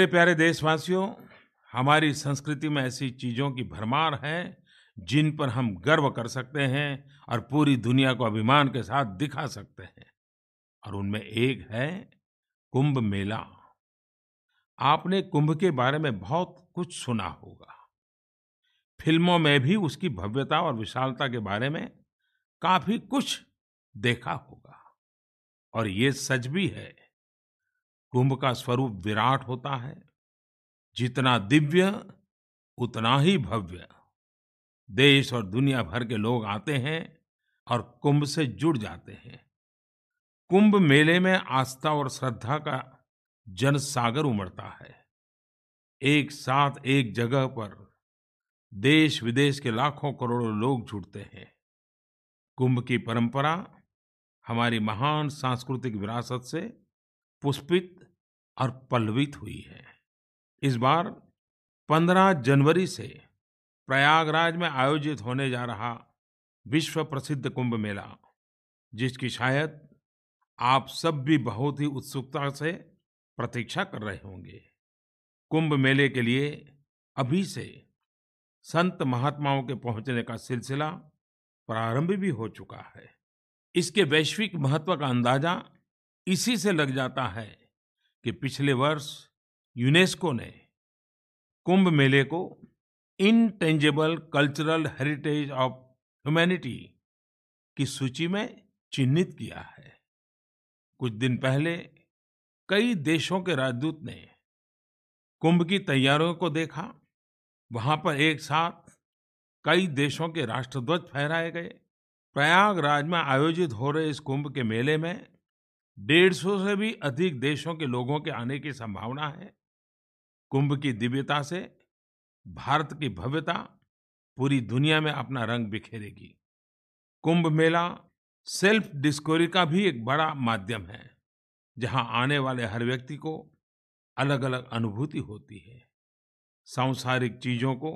मेरे प्यारे देशवासियों, हमारी संस्कृति में ऐसी चीज़ों की भरमार है, जिन पर हम गर्व कर सकते हैं और पूरी दुनिया को अभिमान के साथ दिखा सकते हैं। और उनमें एक है कुंभ मेला। आपने कुंभ के बारे में बहुत कुछ सुना होगा। फ़िल्मों में भी उसकी भव्यता और विशालता के बारे में काफ़ी कुछ देखा होगा। और ये सच भी है कुंभ का स्वरूप विराट होता है। जितना दिव्य, उतना ही भव्य। देश और दुनिया भर के लोग आते हैं और कुंभ से जुड़ जाते हैं। कुंभ मेले में आस्था और श्रद्धा का जन सागर उमड़ता है। एक साथ एक जगह पर देश विदेश के लाखों करोड़ों लोग जुड़ते हैं। कुंभ की परंपरा हमारी महान सांस्कृतिक विरासत से पुष्पित और पल्लवित हुई है। इस बार 15 जनवरी से प्रयागराज में आयोजित होने जा रहा विश्व प्रसिद्ध कुंभ मेला, जिसकी शायद आप सब भी बहुत ही उत्सुकता से प्रतीक्षा कर रहे होंगे। कुंभ मेले के लिए अभी से संत महात्माओं के पहुँचने का सिलसिला प्रारंभ भी हो चुका है। इसके वैश्विक महत्व का अंदाज़ा इसी से लग जाता है कि पिछले वर्ष यूनेस्को ने कुंभ मेले को intangible cultural heritage of humanity की सूची में चिन्हित किया है। कुछ दिन पहले कई देशों के राजदूत ने कुंभ की तैयारियों को देखा। वहाँ पर एक साथ कई देशों के राष्ट्रध्वज फहराए गए। प्रयागराज में आयोजित हो रहे इस कुंभ के मेले में डेढ़ सौ से भी अधिक देशों के लोगों के आने की संभावना है। कुंभ की दिव्यता से भारत की भव्यता पूरी दुनिया में अपना रंग बिखेरेगी। कुंभ मेला सेल्फ डिस्कवरी का भी एक बड़ा माध्यम है, जहाँ आने वाले हर व्यक्ति को अलग अलग अनुभूति होती है। सांसारिक चीज़ों को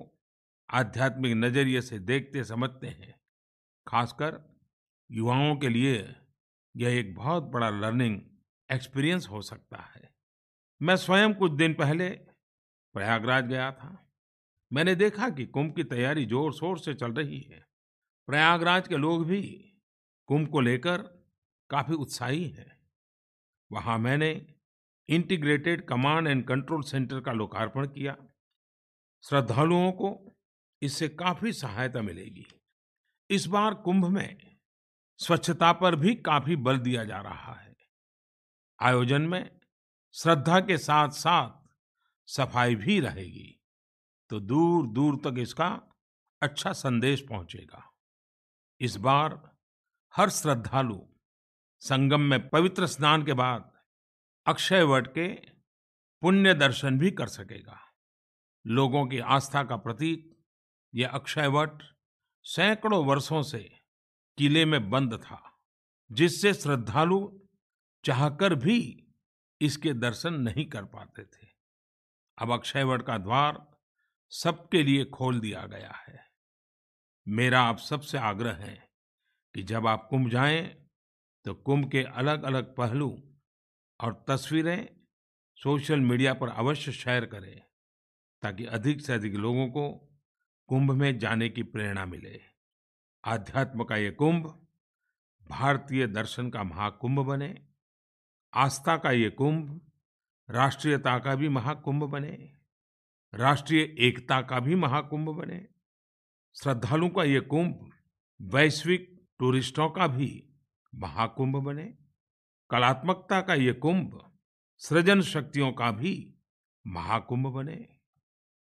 आध्यात्मिक नज़रिए से देखते समझते हैं, खासकर युवाओं के लिए यह एक बहुत बड़ा लर्निंग एक्सपीरियंस हो सकता है। मैं स्वयं कुछ दिन पहले प्रयागराज गया था। मैंने देखा कि कुंभ की तैयारी ज़ोर शोर से चल रही है। प्रयागराज के लोग भी कुंभ को लेकर काफ़ी उत्साही हैं। वहाँ मैंने integrated command and control centre का लोकार्पण किया। श्रद्धालुओं को इससे काफ़ी सहायता मिलेगी। इस बार कुंभ में स्वच्छता पर भी काफ़ी बल दिया जा रहा है। आयोजन में श्रद्धा के साथ साथ सफ़ाई भी रहेगी तो दूर दूर तक इसका अच्छा संदेश पहुंचेगा। इस बार हर श्रद्धालु संगम में पवित्र स्नान के बाद अक्षय वट के पुण्य दर्शन भी कर सकेगा। लोगों की आस्था का प्रतीक यह अक्षय वट सैकड़ों वर्षों से किले में बंद था, जिससे श्रद्धालु चाहकर भी इसके दर्शन नहीं कर पाते थे। अब अक्षयवट का द्वार सबके लिए खोल दिया गया है। मेरा आप सबसे आग्रह है कि जब आप कुंभ जाएँ तो कुंभ के अलग अलग पहलू और तस्वीरें सोशल मीडिया पर अवश्य शेयर करें, ताकि अधिक से अधिक लोगों को कुंभ में जाने की प्रेरणा मिले। आध्यात्म का ये कुंभ, भारतीय दर्शन का महाकुंभ बने, आस्था का ये कुंभ, राष्ट्रीयता का भी महाकुंभ बने, राष्ट्रीय एकता का भी महाकुंभ बने, श्रद्धालुओं का ये कुंभ, वैश्विक टूरिस्टों का भी महाकुंभ बने, कलात्मकता का ये कुंभ, सृजन शक्तियों का भी महाकुंभ बने।